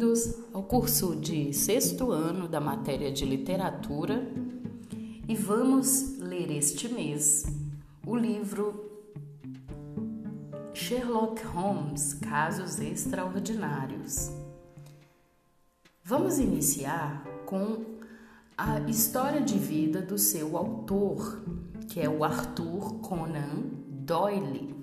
bem-vindos ao curso de sexto ano da matéria de literatura e vamos ler este mês o livro Sherlock Holmes Casos Extraordinários. Vamos iniciar com a história de vida do seu autor, que é o Arthur Conan Doyle.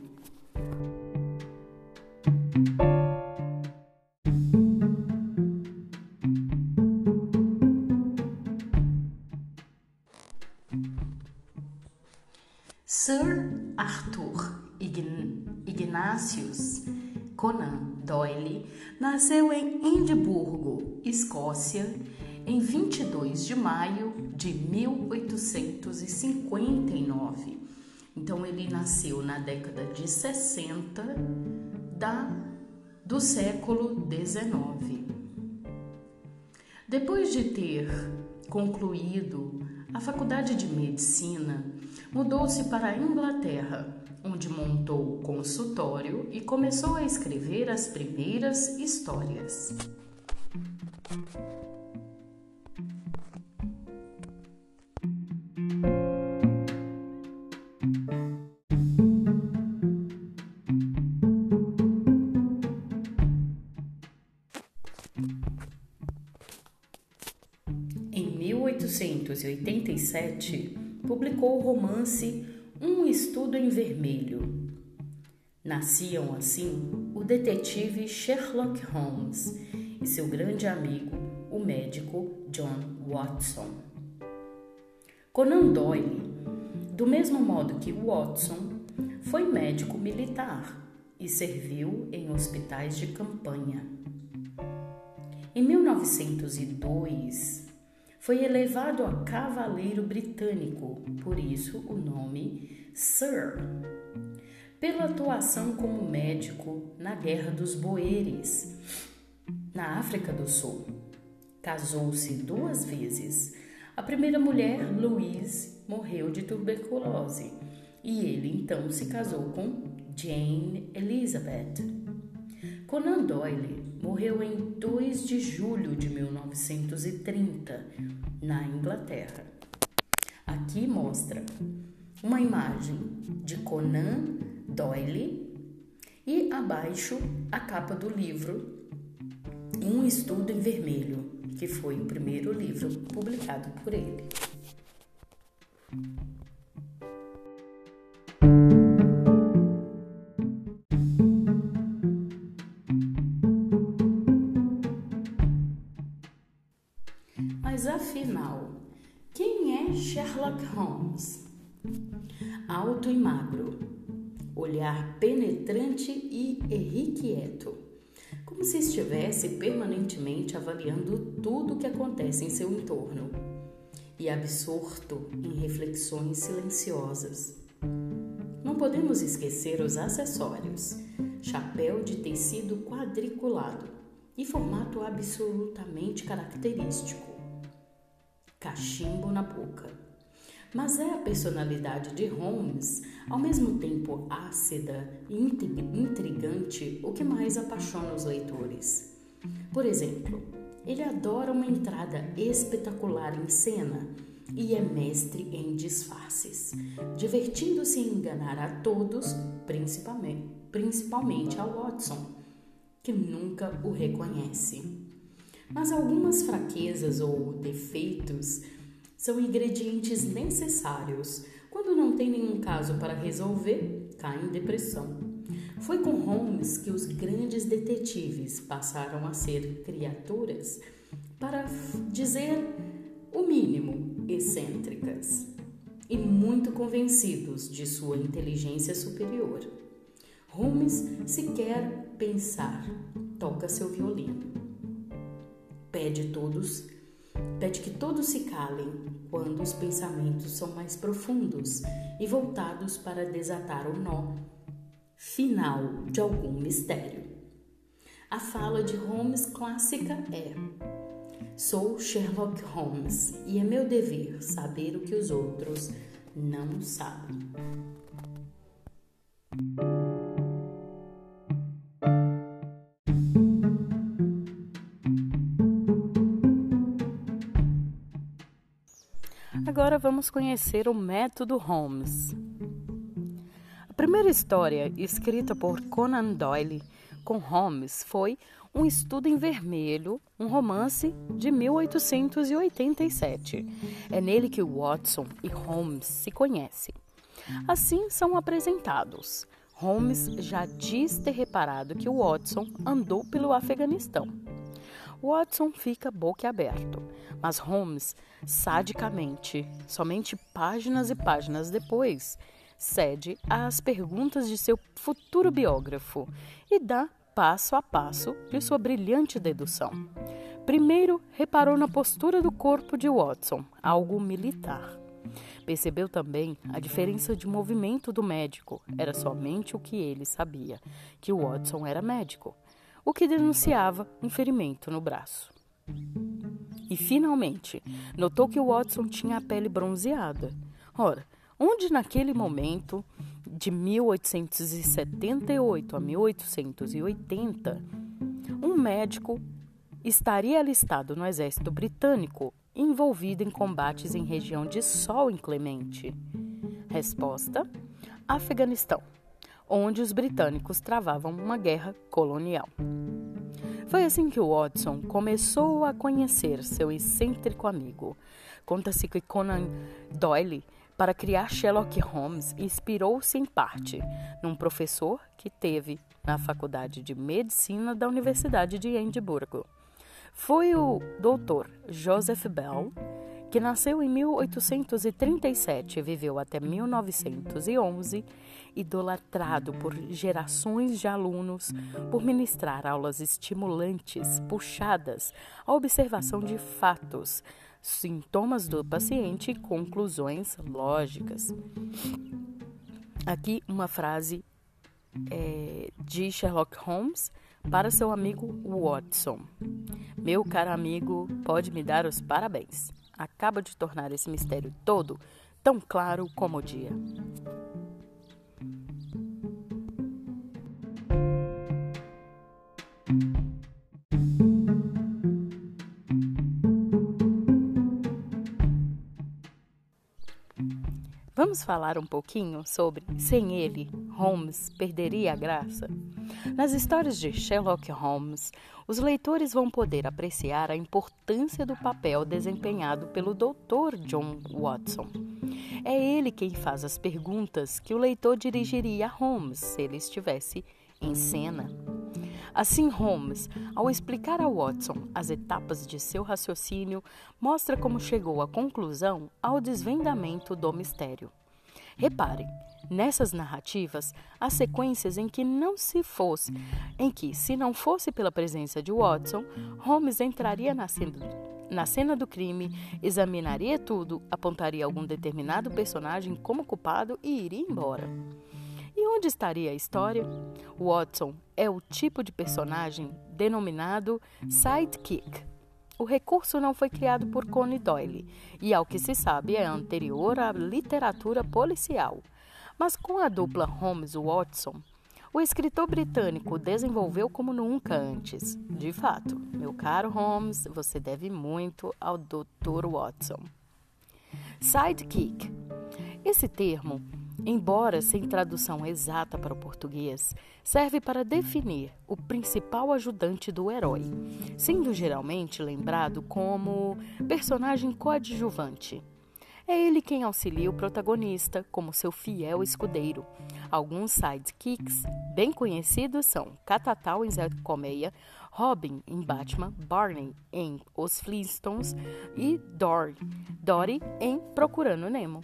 Maio de 1859. Então ele nasceu na década de 60 da, do século 19. Depois de ter concluído a faculdade de medicina, mudou-se para a Inglaterra, onde montou o consultório e começou a escrever as primeiras histórias. 1887, publicou o romance Um Estudo em Vermelho. Nasciam assim o detetive Sherlock Holmes e seu grande amigo, o médico John Watson. Conan Doyle, do mesmo modo que Watson, foi médico militar e serviu em hospitais de campanha. Em 1902, foi elevado a cavaleiro britânico, por isso o nome Sir. Pela atuação como médico na Guerra dos Boeres, na África do Sul. Casou-se duas vezes. A primeira mulher, Louise, morreu de tuberculose e ele então se casou com Jane Elizabeth. Conan Doyle morreu em 2 de julho de 1930, na Inglaterra. Aqui mostra uma imagem de Conan Doyle e abaixo a capa do livro Um Estudo em Vermelho, que foi o primeiro livro publicado por ele. Sherlock Holmes? Alto e magro, olhar penetrante e irrequieto, como se estivesse permanentemente avaliando tudo o que acontece em seu entorno. E absorto em reflexões silenciosas. Não podemos esquecer os acessórios: chapéu de tecido quadriculado. E formato absolutamente característico, cachimbo na boca. Mas é a personalidade de Holmes, ao mesmo tempo ácida e intrigante, o que mais apaixona os leitores. Por exemplo, ele adora uma entrada espetacular em cena e é mestre em disfarces, divertindo-se em enganar a todos, principalmente, principalmente a Watson, que nunca o reconhece. Mas algumas fraquezas ou defeitos são ingredientes necessários. Quando não tem nenhum caso para resolver, cai em depressão. Foi com Holmes que os grandes detetives passaram a ser criaturas, para dizer o mínimo, excêntricas e muito convencidos de sua inteligência superior. Holmes sequer pensar, toca seu violino. Pede todos, pede que todos se calem quando os pensamentos são mais profundos e voltados para desatar o nó final de algum mistério. A fala de Holmes clássica é: Sou Sherlock Holmes e é meu dever saber o que os outros não sabem. Vamos conhecer o método Holmes. A primeira história escrita por Conan Doyle com Holmes foi Um Estudo em Vermelho, um romance de 1887. É nele que Watson e Holmes se conhecem. Assim são apresentados. Holmes já diz ter reparado que Watson andou pelo Afeganistão. Watson fica boquiaberto, mas Holmes, sadicamente, somente páginas e páginas depois, cede às perguntas de seu futuro biógrafo e dá passo a passo de sua brilhante dedução. Primeiro, reparou na postura do corpo de Watson, algo militar. Percebeu também a diferença de movimento do médico. Era somente o que ele sabia, que Watson era médico, o que denunciava um ferimento no braço. E finalmente, notou que Watson tinha a pele bronzeada. Ora, onde naquele momento, de 1878 a 1880, um médico estaria alistado no exército britânico envolvido em combates em região de sol inclemente? Resposta: Afeganistão, onde os britânicos travavam uma guerra colonial. Foi assim que Watson começou a conhecer seu excêntrico amigo. Conta-se que Conan Doyle, para criar Sherlock Holmes, inspirou-se em parte num professor que teve na Faculdade de Medicina da Universidade de Edimburgo. Foi o Dr. Joseph Bell, que nasceu em 1837 e viveu até 1911, idolatrado por gerações de alunos por ministrar aulas estimulantes, puxadas à observação de fatos, sintomas do paciente e conclusões lógicas. Aqui uma frase é, de Sherlock Holmes para seu amigo Watson. Meu caro amigo, pode me dar os parabéns. Acaba de tornar esse mistério todo tão claro como o dia. Vamos falar um pouquinho sobre sem ele, Holmes perderia a graça? Nas histórias de Sherlock Holmes, os leitores vão poder apreciar a importância do papel desempenhado pelo Dr. John Watson. É ele quem faz as perguntas que o leitor dirigiria a Holmes se ele estivesse em cena. Assim, Holmes, ao explicar a Watson as etapas de seu raciocínio, mostra como chegou à conclusão ao desvendamento do mistério. Reparem, nessas narrativas há sequências em que não se fosse, em que, se não fosse pela presença de Watson, Holmes entraria na cena, na cena do crime, examinaria tudo, apontaria algum determinado personagem como culpado e iria embora. Onde estaria a história? Watson é o tipo de personagem denominado sidekick. O recurso não foi criado por Conan Doyle e, ao que se sabe, é anterior à literatura policial. Mas com a dupla Holmes-Watson, o escritor britânico desenvolveu como nunca antes. De fato, meu caro Holmes, você deve muito ao Dr. Watson. Sidekick. Esse termo embora sem tradução exata para o português, serve para definir o principal ajudante do herói, sendo geralmente lembrado como personagem coadjuvante. É ele quem auxilia o protagonista como seu fiel escudeiro. Alguns sidekicks bem conhecidos são Catatal em Zé Colmeia, Robin em Batman, Barney em Os Flintstones e Dory, Dory em Procurando Nemo.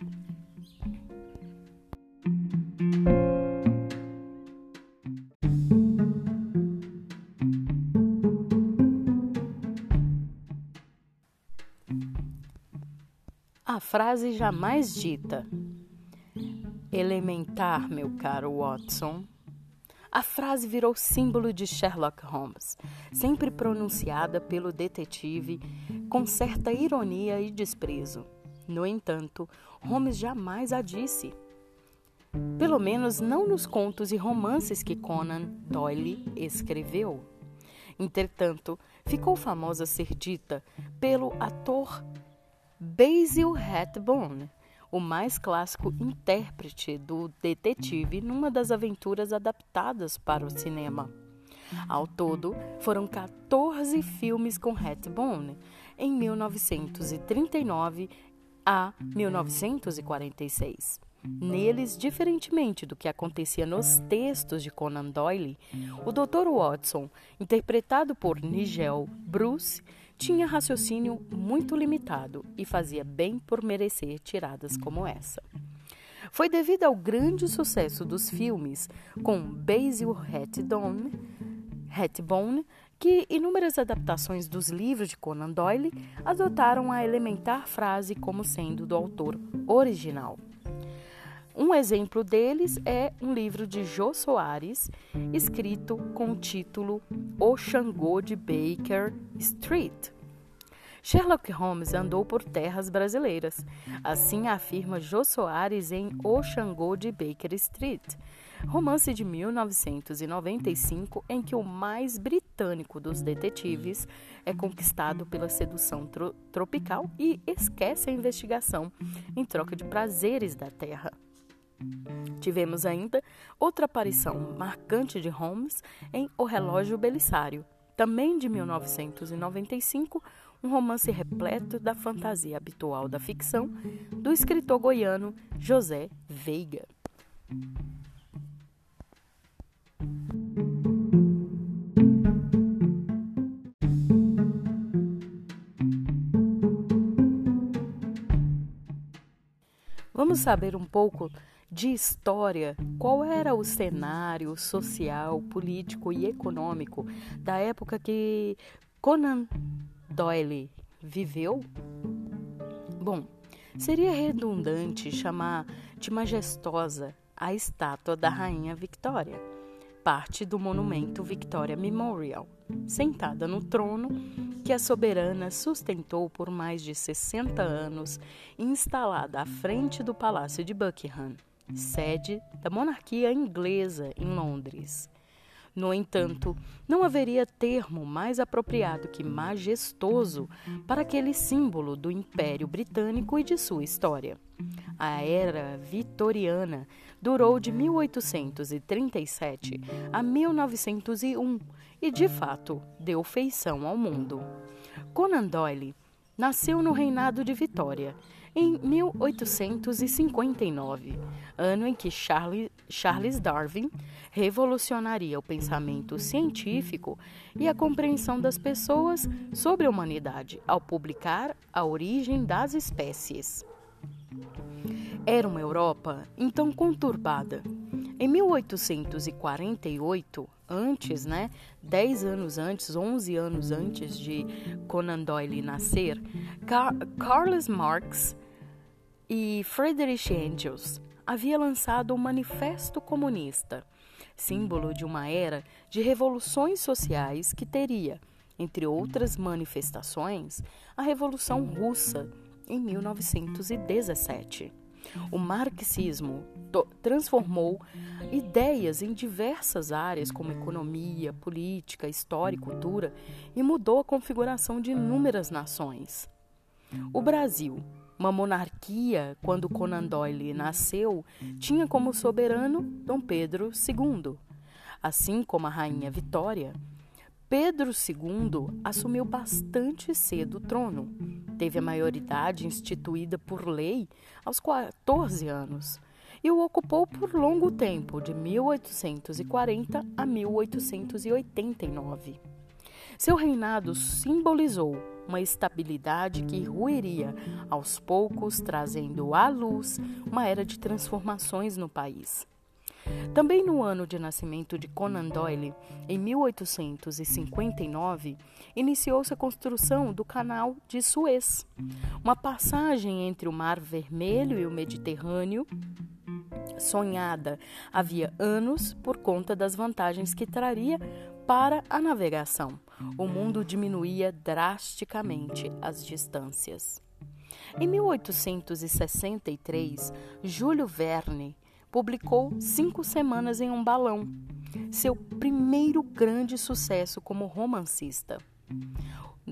Frase jamais dita. Elementar, meu caro Watson. A frase virou símbolo de Sherlock Holmes, sempre pronunciada pelo detetive com certa ironia e desprezo. No entanto, Holmes jamais a disse. Pelo menos não nos contos e romances que Conan Doyle escreveu. Entretanto, ficou famosa ser dita pelo ator Basil Rathbone o mais clássico intérprete do detetive numa das aventuras adaptadas para o cinema. Ao todo, foram 14 filmes com Rathbone, em 1939 a 1946. Neles, diferentemente do que acontecia nos textos de Conan Doyle, o Dr. Watson, interpretado por Nigel Bruce, tinha raciocínio muito limitado e fazia bem por merecer tiradas como essa. Foi devido ao grande sucesso dos filmes com Basil Rathbone, que inúmeras adaptações dos livros de Conan Doyle adotaram a elementar frase como sendo do autor original. Um exemplo deles é um livro de Jô Soares, escrito com o título O Xangô de Baker Street. Sherlock Holmes andou por terras brasileiras. Assim afirma Jô Soares em O Xangô de Baker Street, romance de 1995 em que o mais britânico dos detetives é conquistado pela sedução tro tropical e esquece a investigação em troca de prazeres da terra. Tivemos ainda outra aparição marcante de Holmes em O Relógio Belisário, também de 1995, um romance repleto da fantasia habitual da ficção do escritor goiano José Veiga. Vamos saber um pouco de história qual era o cenário social, político e econômico da época que Conan Doyle viveu? Bom, seria redundante chamar de majestosa a estátua da Rainha Victoria, parte do monumento Victoria Memorial, sentada no trono que a soberana sustentou por mais de 60 anos, instalada à frente do Palácio de Buckingham sede da monarquia inglesa em Londres. No entanto, não haveria termo mais apropriado que majestoso para aquele símbolo do Império Britânico e de sua história. A era vitoriana durou de 1837 a 1901 e, de fato, deu feição ao mundo. Conan Doyle nasceu no reinado de Vitória em 1859, ano em que Charles Darwin revolucionaria o pensamento científico e a compreensão das pessoas sobre a humanidade ao publicar A Origem das Espécies. Era uma Europa então conturbada. Em 1848, antes, né, 10 anos antes, 11 anos antes de Conan Doyle nascer, Car Carlos Marx e Friedrich Engels havia lançado o Manifesto Comunista, símbolo de uma era de revoluções sociais que teria, entre outras manifestações, a Revolução Russa em 1917. O marxismo transformou ideias em diversas áreas, como economia, política, história e cultura, e mudou a configuração de inúmeras nações. O Brasil, uma monarquia, quando Conan Doyle nasceu, tinha como soberano Dom Pedro II. Assim como a rainha Vitória, Pedro II assumiu bastante cedo o trono. Teve a maioridade instituída por lei aos 14 anos e o ocupou por longo tempo, de 1840 a 1889. Seu reinado simbolizou uma estabilidade que ruiria aos poucos, trazendo à luz uma era de transformações no país. Também no ano de nascimento de Conan Doyle, em 1859, iniciou-se a construção do Canal de Suez, uma passagem entre o Mar Vermelho e o Mediterrâneo, sonhada havia anos por conta das vantagens que traria para a navegação. O mundo diminuía drasticamente as distâncias. Em 1863, Júlio Verne publicou Cinco Semanas em um Balão, seu primeiro grande sucesso como romancista.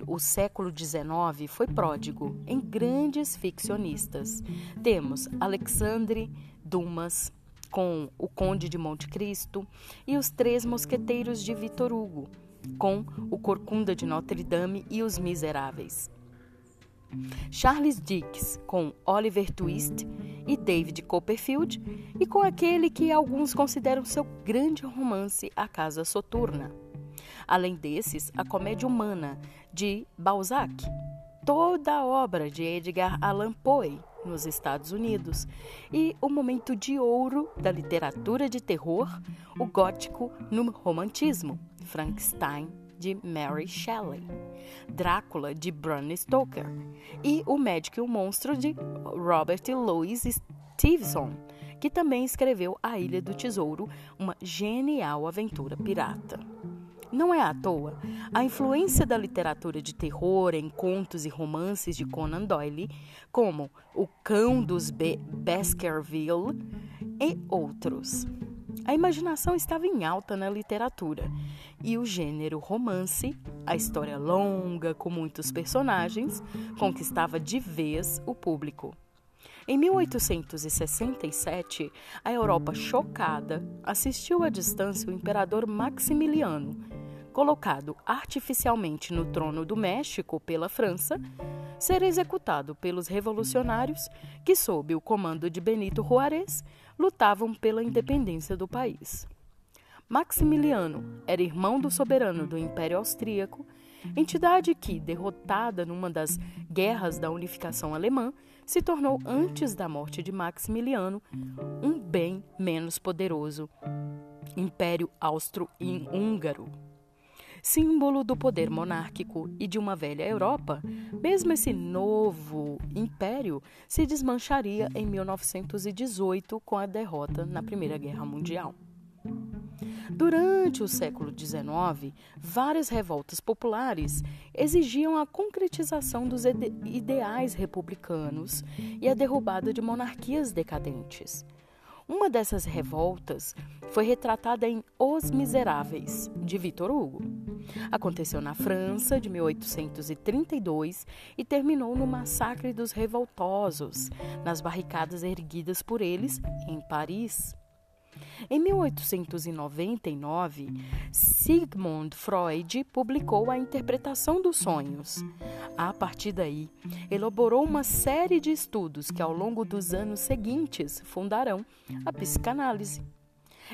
O século XIX foi pródigo em grandes ficcionistas. Temos Alexandre Dumas com O Conde de Monte Cristo e Os Três Mosqueteiros de Vitor Hugo, com O Corcunda de Notre Dame e Os Miseráveis. Charles Dickens com Oliver Twist e David Copperfield e com aquele que alguns consideram seu grande romance A Casa Soturna. Além desses, a comédia humana de Balzac, toda a obra de Edgar Allan Poe nos Estados Unidos. E o momento de ouro da literatura de terror, o gótico no romantismo, Frankenstein de Mary Shelley, Drácula de Bram Stoker. E O Médico e o Monstro de Robert Louis Stevenson, que também escreveu A Ilha do Tesouro, uma genial aventura pirata. Não é à toa a influência da literatura de terror em contos e romances de Conan Doyle, como O Cão dos Be Baskerville e outros. A imaginação estava em alta na literatura e o gênero romance, a história longa com muitos personagens, conquistava de vez o público. Em 1867, a Europa chocada assistiu à distância o imperador Maximiliano, colocado artificialmente no trono do México pela França, ser executado pelos revolucionários que, sob o comando de Benito Juárez, lutavam pela independência do país. Maximiliano era irmão do soberano do Império Austríaco, entidade que, derrotada numa das guerras da unificação alemã, se tornou, antes da morte de Maximiliano, um bem menos poderoso Império Austro-Húngaro. Símbolo do poder monárquico e de uma velha Europa, mesmo esse novo império se desmancharia em 1918 com a derrota na Primeira Guerra Mundial. Durante o século XIX, várias revoltas populares exigiam a concretização dos ideais republicanos e a derrubada de monarquias decadentes. Uma dessas revoltas foi retratada em Os Miseráveis, de Victor Hugo. Aconteceu na França de 1832 e terminou no massacre dos revoltosos, nas barricadas erguidas por eles em Paris. Em 1899, Sigmund Freud publicou a interpretação dos sonhos. A partir daí, elaborou uma série de estudos que, ao longo dos anos seguintes, fundarão a psicanálise.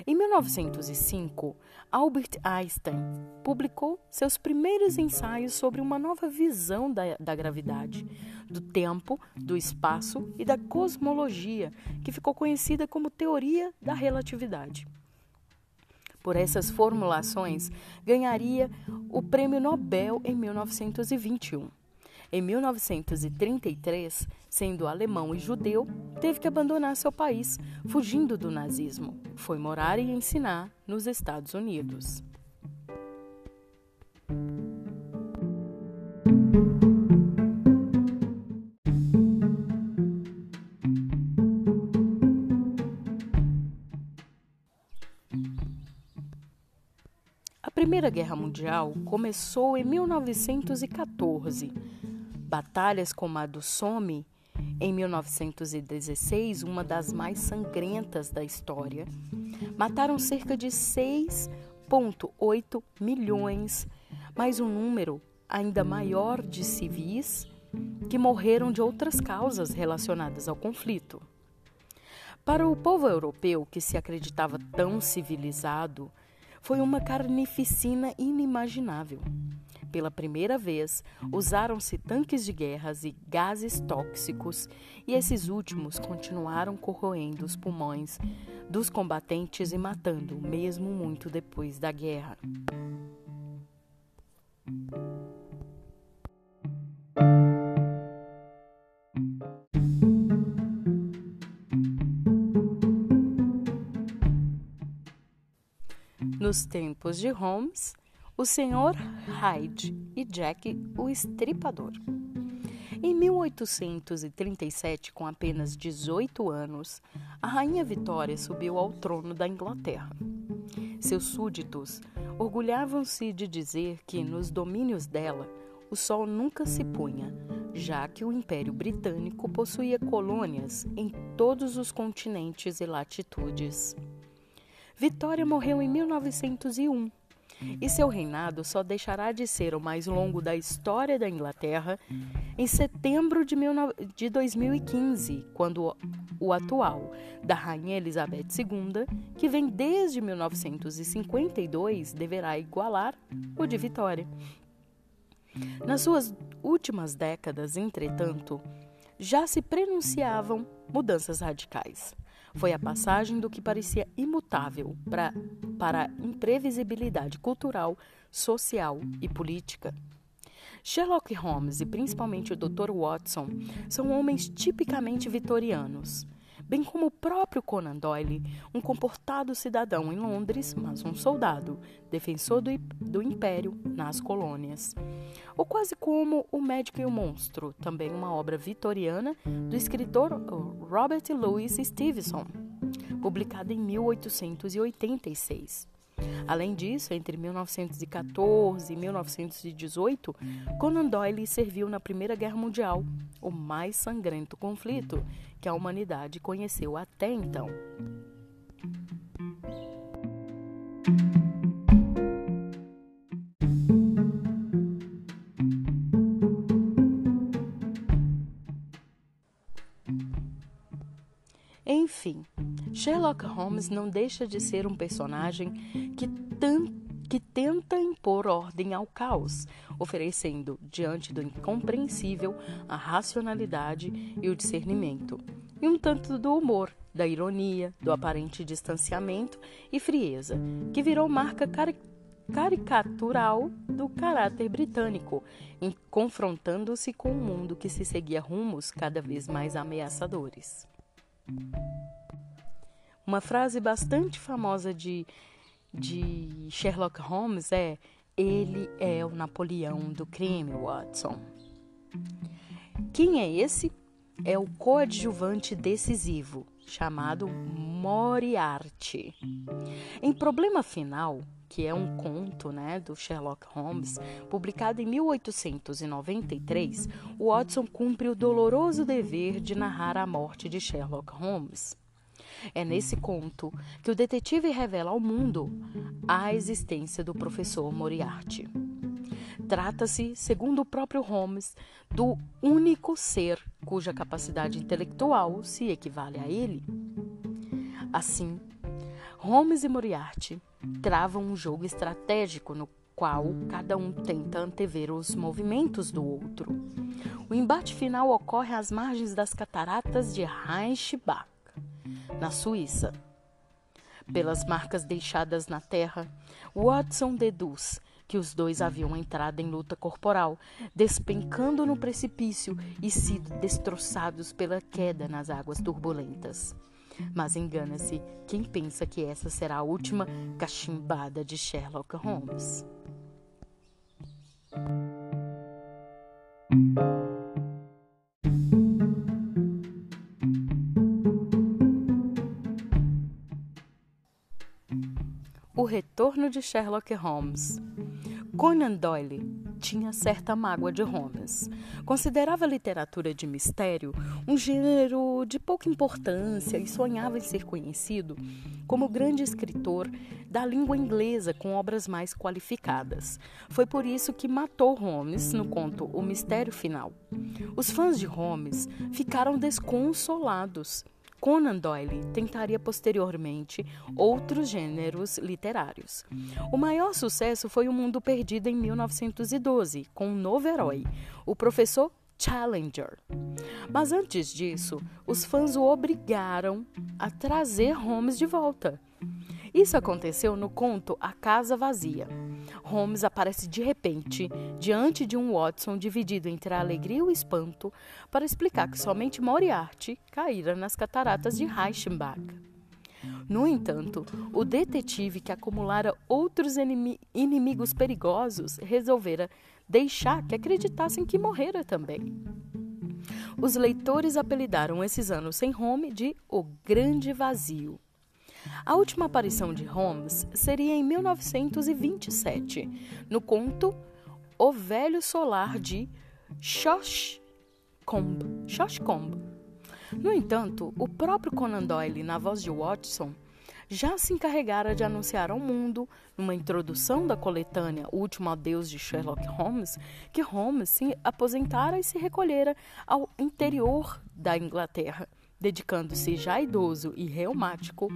Em 1905, Albert Einstein publicou seus primeiros ensaios sobre uma nova visão da, da, gravidade, do tempo, do espaço e da cosmologia, que ficou conhecida como teoria da relatividade. Por essas formulações, ganharia o Prêmio Nobel em 1921. Em 1933, sendo alemão e judeu, teve que abandonar seu país, fugindo do nazismo. Foi morar e ensinar nos Estados Unidos. A Primeira Guerra Mundial começou em 1914 Batalhas como a do Somme, em 1916, uma das mais sangrentas da história, mataram cerca de 6,8 milhões, mais um número ainda maior de civis que morreram de outras causas relacionadas ao conflito. Para o povo europeu, que se acreditava tão civilizado, foi uma carnificina inimaginável. Pela primeira vez, usaram-se tanques de guerras e gases tóxicos, e esses últimos continuaram corroendo os pulmões dos combatentes e matando, mesmo muito depois da guerra. Nos tempos de Holmes, o Sr. Hyde e Jack o Estripador. Em 1837, com apenas 18 anos, a Rainha Vitória subiu ao trono da Inglaterra. Seus súditos orgulhavam-se de dizer que nos domínios dela o sol nunca se punha, já que o Império Britânico possuía colônias em todos os continentes e latitudes. Vitória morreu em 1901 e seu reinado só deixará de ser o mais longo da história da Inglaterra em setembro de 2015, quando o atual da Rainha Elizabeth II, que vem desde 1952, deverá igualar o de Vitória. Nas suas últimas décadas, entretanto, já se prenunciavam mudanças radicais. Foi a passagem do que parecia imutável pra, para a imprevisibilidade cultural, social e política. Sherlock Holmes e principalmente o Dr. Watson são homens tipicamente vitorianos bem como o próprio Conan Doyle, um comportado cidadão em Londres, mas um soldado, defensor do, do Império nas colônias. Ou quase como O Médico e o Monstro, também uma obra vitoriana do escritor Robert Louis Stevenson, publicada em 1886. Além disso, entre 1914 e 1918, Conan Doyle serviu na Primeira Guerra Mundial, o mais sangrento conflito que a humanidade conheceu até então. Enfim, Sherlock Holmes não deixa de ser um personagem que, que tenta impor ordem ao caos, oferecendo, diante do incompreensível, a racionalidade e o discernimento, e um tanto do humor, da ironia, do aparente distanciamento e frieza, que virou marca cari caricatural do caráter britânico, confrontando-se com um mundo que se seguia rumos cada vez mais ameaçadores. Uma frase bastante famosa de, de Sherlock Holmes é: Ele é o Napoleão do crime, Watson. Quem é esse? É o coadjuvante decisivo, chamado Moriarty. Em Problema Final, que é um conto né, do Sherlock Holmes, publicado em 1893, Watson cumpre o doloroso dever de narrar a morte de Sherlock Holmes. É nesse conto que o detetive revela ao mundo a existência do professor Moriarty. Trata-se, segundo o próprio Holmes, do único ser cuja capacidade intelectual se equivale a ele. Assim, Holmes e Moriarty travam um jogo estratégico no qual cada um tenta antever os movimentos do outro. O embate final ocorre às margens das cataratas de Rheinbach, na Suíça. Pelas marcas deixadas na terra, Watson deduz que os dois haviam entrado em luta corporal, despencando no precipício e sido destroçados pela queda nas águas turbulentas. Mas engana-se quem pensa que essa será a última cachimbada de Sherlock Holmes. Retorno de Sherlock Holmes. Conan Doyle tinha certa mágoa de Holmes. Considerava a literatura de mistério um gênero de pouca importância e sonhava em ser conhecido como grande escritor da língua inglesa com obras mais qualificadas. Foi por isso que matou Holmes no conto O Mistério Final. Os fãs de Holmes ficaram desconsolados Conan Doyle tentaria posteriormente outros gêneros literários. O maior sucesso foi O Mundo Perdido em 1912, com um novo herói, o professor Challenger. Mas antes disso, os fãs o obrigaram a trazer Holmes de volta. Isso aconteceu no conto A Casa Vazia. Holmes aparece de repente diante de um Watson dividido entre a alegria e o espanto para explicar que somente Moriarty caíra nas cataratas de Reichenbach. No entanto, o detetive que acumulara outros inimigos perigosos resolvera deixar que acreditassem que morrera também. Os leitores apelidaram esses anos sem home de O Grande Vazio. A última aparição de Holmes seria em 1927, no conto Dedicando-se já idoso e reumático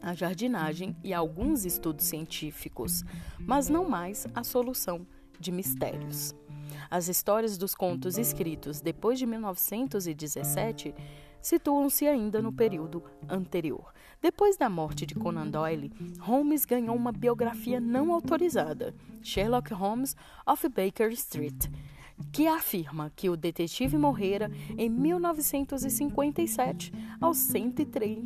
à jardinagem e a alguns estudos científicos, mas não mais à solução de mistérios. As histórias dos contos escritos depois de 1917 situam-se ainda no período anterior. Depois da morte de Conan Doyle, Holmes ganhou uma biografia não autorizada, Sherlock Holmes of Baker Street, que afirma que o detetive morrera em 1957, aos 103,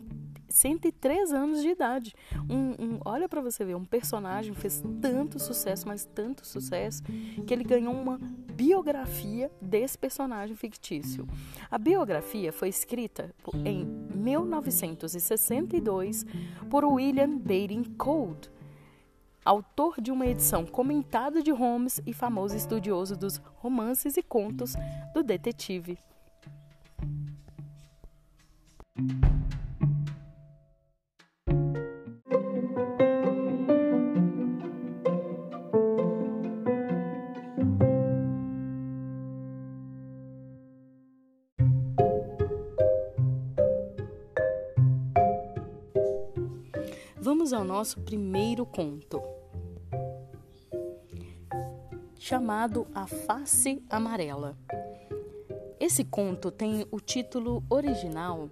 103 anos de idade. Um, um olha para você ver, um personagem fez tanto sucesso, mas tanto sucesso, que ele ganhou uma biografia desse personagem fictício. A biografia foi escrita em 1962 por William Baring Code, autor de uma edição comentada de Holmes e famoso estudioso dos romances e contos do detetive. Vamos ao nosso primeiro conto, chamado A Face Amarela. Esse conto tem o título original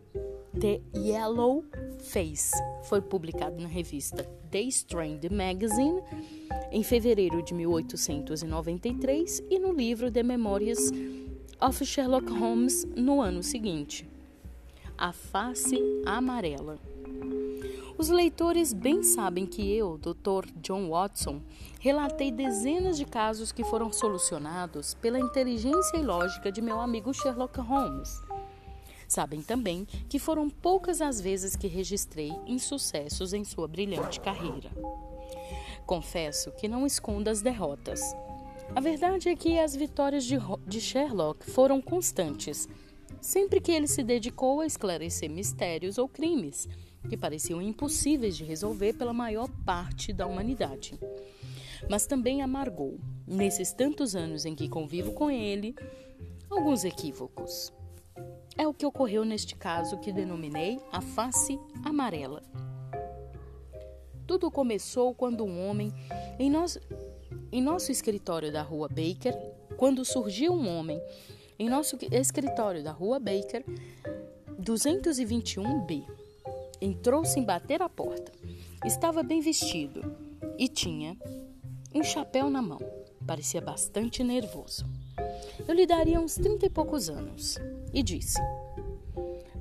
The Yellow Face. Foi publicado na revista The Strand Magazine em fevereiro de 1893 e no livro The Memories of Sherlock Holmes no ano seguinte. A Face Amarela. Os leitores bem sabem que eu, Dr. John Watson, relatei dezenas de casos que foram solucionados pela inteligência e lógica de meu amigo Sherlock Holmes. Sabem também que foram poucas as vezes que registrei insucessos em sua brilhante carreira. Confesso que não escondo as derrotas. A verdade é que as vitórias de, de Sherlock foram constantes, sempre que ele se dedicou a esclarecer mistérios ou crimes que pareciam impossíveis de resolver pela maior parte da humanidade. Mas também amargou, nesses tantos anos em que convivo com ele, alguns equívocos. É o que ocorreu neste caso que denominei a face amarela. Tudo começou quando um homem, em nosso, em nosso escritório da rua Baker, quando surgiu um homem em nosso escritório da rua Baker, 221B, entrou sem bater a porta. Estava bem vestido e tinha um chapéu na mão. Parecia bastante nervoso. Eu lhe daria uns trinta e poucos anos e disse: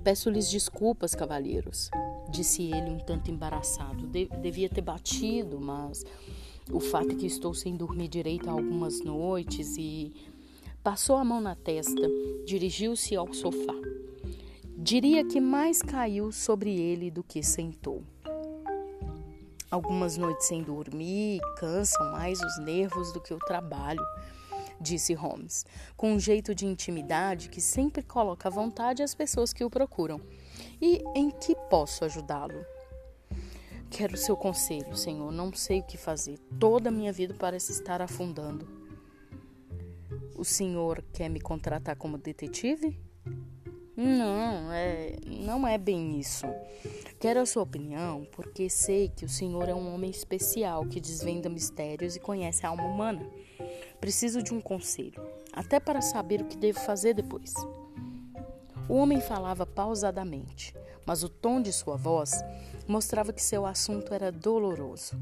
Peço-lhes desculpas, cavalheiros, disse ele um tanto embaraçado. De devia ter batido, mas o fato é que estou sem dormir direito há algumas noites e passou a mão na testa, dirigiu-se ao sofá. Diria que mais caiu sobre ele do que sentou. Algumas noites sem dormir cansam mais os nervos do que o trabalho, disse Holmes, com um jeito de intimidade que sempre coloca à vontade as pessoas que o procuram. E em que posso ajudá-lo? Quero seu conselho, senhor. Não sei o que fazer. Toda a minha vida parece estar afundando. O senhor quer me contratar como detetive? Não, é, não é bem isso. Quero a sua opinião porque sei que o senhor é um homem especial que desvenda mistérios e conhece a alma humana. Preciso de um conselho, até para saber o que devo fazer depois. O homem falava pausadamente, mas o tom de sua voz mostrava que seu assunto era doloroso.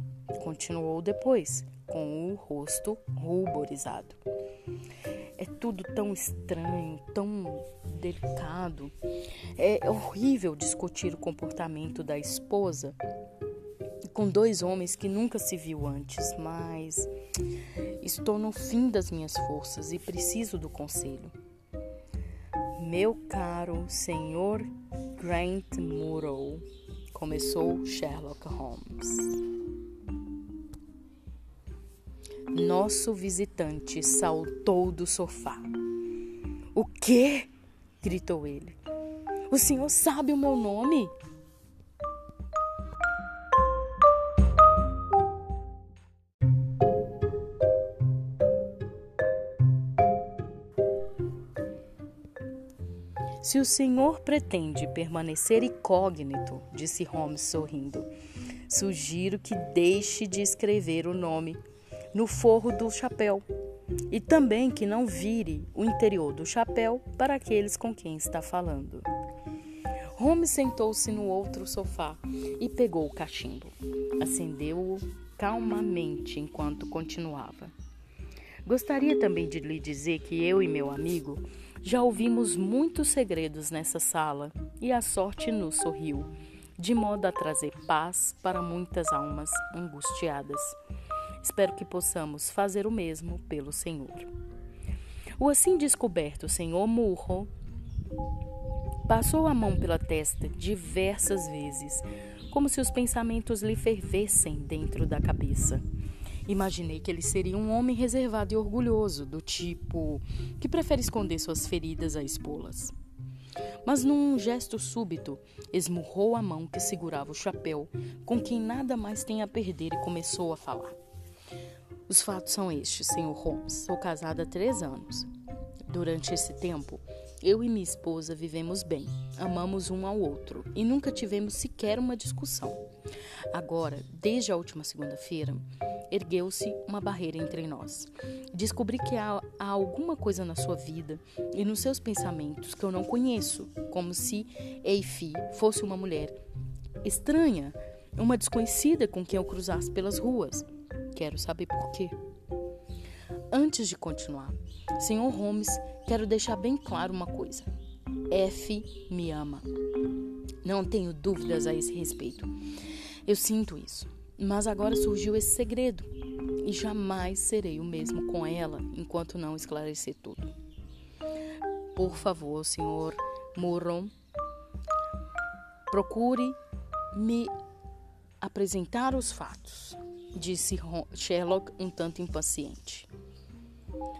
Continuou depois, com o rosto ruborizado. É tudo tão estranho, tão delicado. É horrível discutir o comportamento da esposa com dois homens que nunca se viu antes, mas estou no fim das minhas forças e preciso do conselho. Meu caro senhor Grant Murrow, começou Sherlock Holmes. Nosso visitante saltou do sofá. O quê? gritou ele. O senhor sabe o meu nome? Se o senhor pretende permanecer incógnito, disse Holmes sorrindo, sugiro que deixe de escrever o nome no forro do chapéu e também que não vire o interior do chapéu para aqueles com quem está falando. Holmes sentou-se no outro sofá e pegou o cachimbo. Acendeu-o calmamente enquanto continuava. Gostaria também de lhe dizer que eu e meu amigo já ouvimos muitos segredos nessa sala e a sorte nos sorriu, de modo a trazer paz para muitas almas angustiadas. Espero que possamos fazer o mesmo pelo Senhor. O assim descoberto Senhor Murro passou a mão pela testa diversas vezes, como se os pensamentos lhe fervessem dentro da cabeça. Imaginei que ele seria um homem reservado e orgulhoso, do tipo que prefere esconder suas feridas a expô-las. Mas num gesto súbito, esmurrou a mão que segurava o chapéu, com quem nada mais tem a perder, e começou a falar. Os fatos são estes, Sr. Holmes. Sou casada há três anos. Durante esse tempo, eu e minha esposa vivemos bem, amamos um ao outro e nunca tivemos sequer uma discussão. Agora, desde a última segunda-feira, ergueu-se uma barreira entre nós. Descobri que há, há, alguma coisa na sua vida e nos seus pensamentos que eu não conheço, como se Eifi fosse uma mulher estranha, uma desconhecida com quem eu cruzasse pelas ruas. Quero saber por quê. Antes de continuar, Sr. Holmes, quero deixar bem claro uma coisa. F me ama. Não tenho dúvidas a esse respeito. Eu sinto isso. Mas agora surgiu esse segredo e jamais serei o mesmo com ela enquanto não esclarecer tudo. Por favor, senhor Moron, procure me apresentar os fatos, disse Sherlock um tanto impaciente.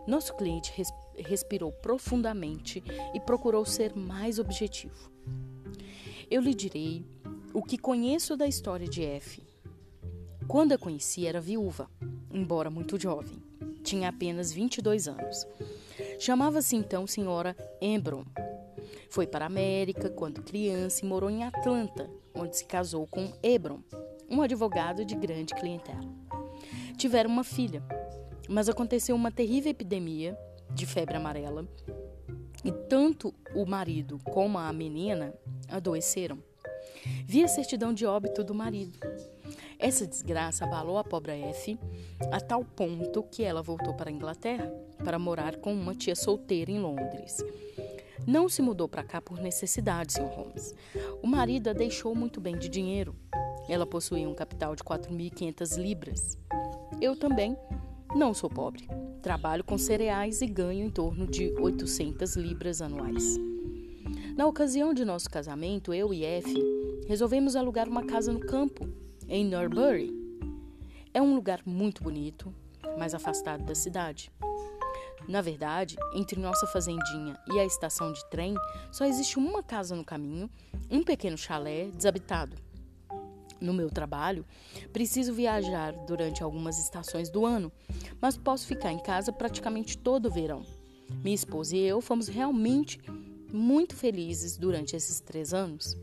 Nosso cliente res respirou profundamente e procurou ser mais objetivo. Eu lhe direi o que conheço da história de F quando a conheci, era viúva, embora muito jovem. Tinha apenas 22 anos. Chamava-se então Senhora Embron. Foi para a América quando criança e morou em Atlanta, onde se casou com Ebron, um advogado de grande clientela. Tiveram uma filha, mas aconteceu uma terrível epidemia de febre amarela e tanto o marido como a menina adoeceram. Vi a certidão de óbito do marido essa desgraça abalou a pobre F a tal ponto que ela voltou para a Inglaterra para morar com uma tia solteira em Londres. Não se mudou para cá por necessidade, Sr. Holmes. O marido a deixou muito bem de dinheiro. Ela possuía um capital de 4.500 libras. Eu também não sou pobre. Trabalho com cereais e ganho em torno de 800 libras anuais. Na ocasião de nosso casamento, eu e F resolvemos alugar uma casa no campo em Norbury. É um lugar muito bonito, mas afastado da cidade. Na verdade, entre nossa fazendinha e a estação de trem, só existe uma casa no caminho, um pequeno chalé desabitado. No meu trabalho, preciso viajar durante algumas estações do ano, mas posso ficar em casa praticamente todo o verão. Minha esposa e eu fomos realmente muito felizes durante esses três anos.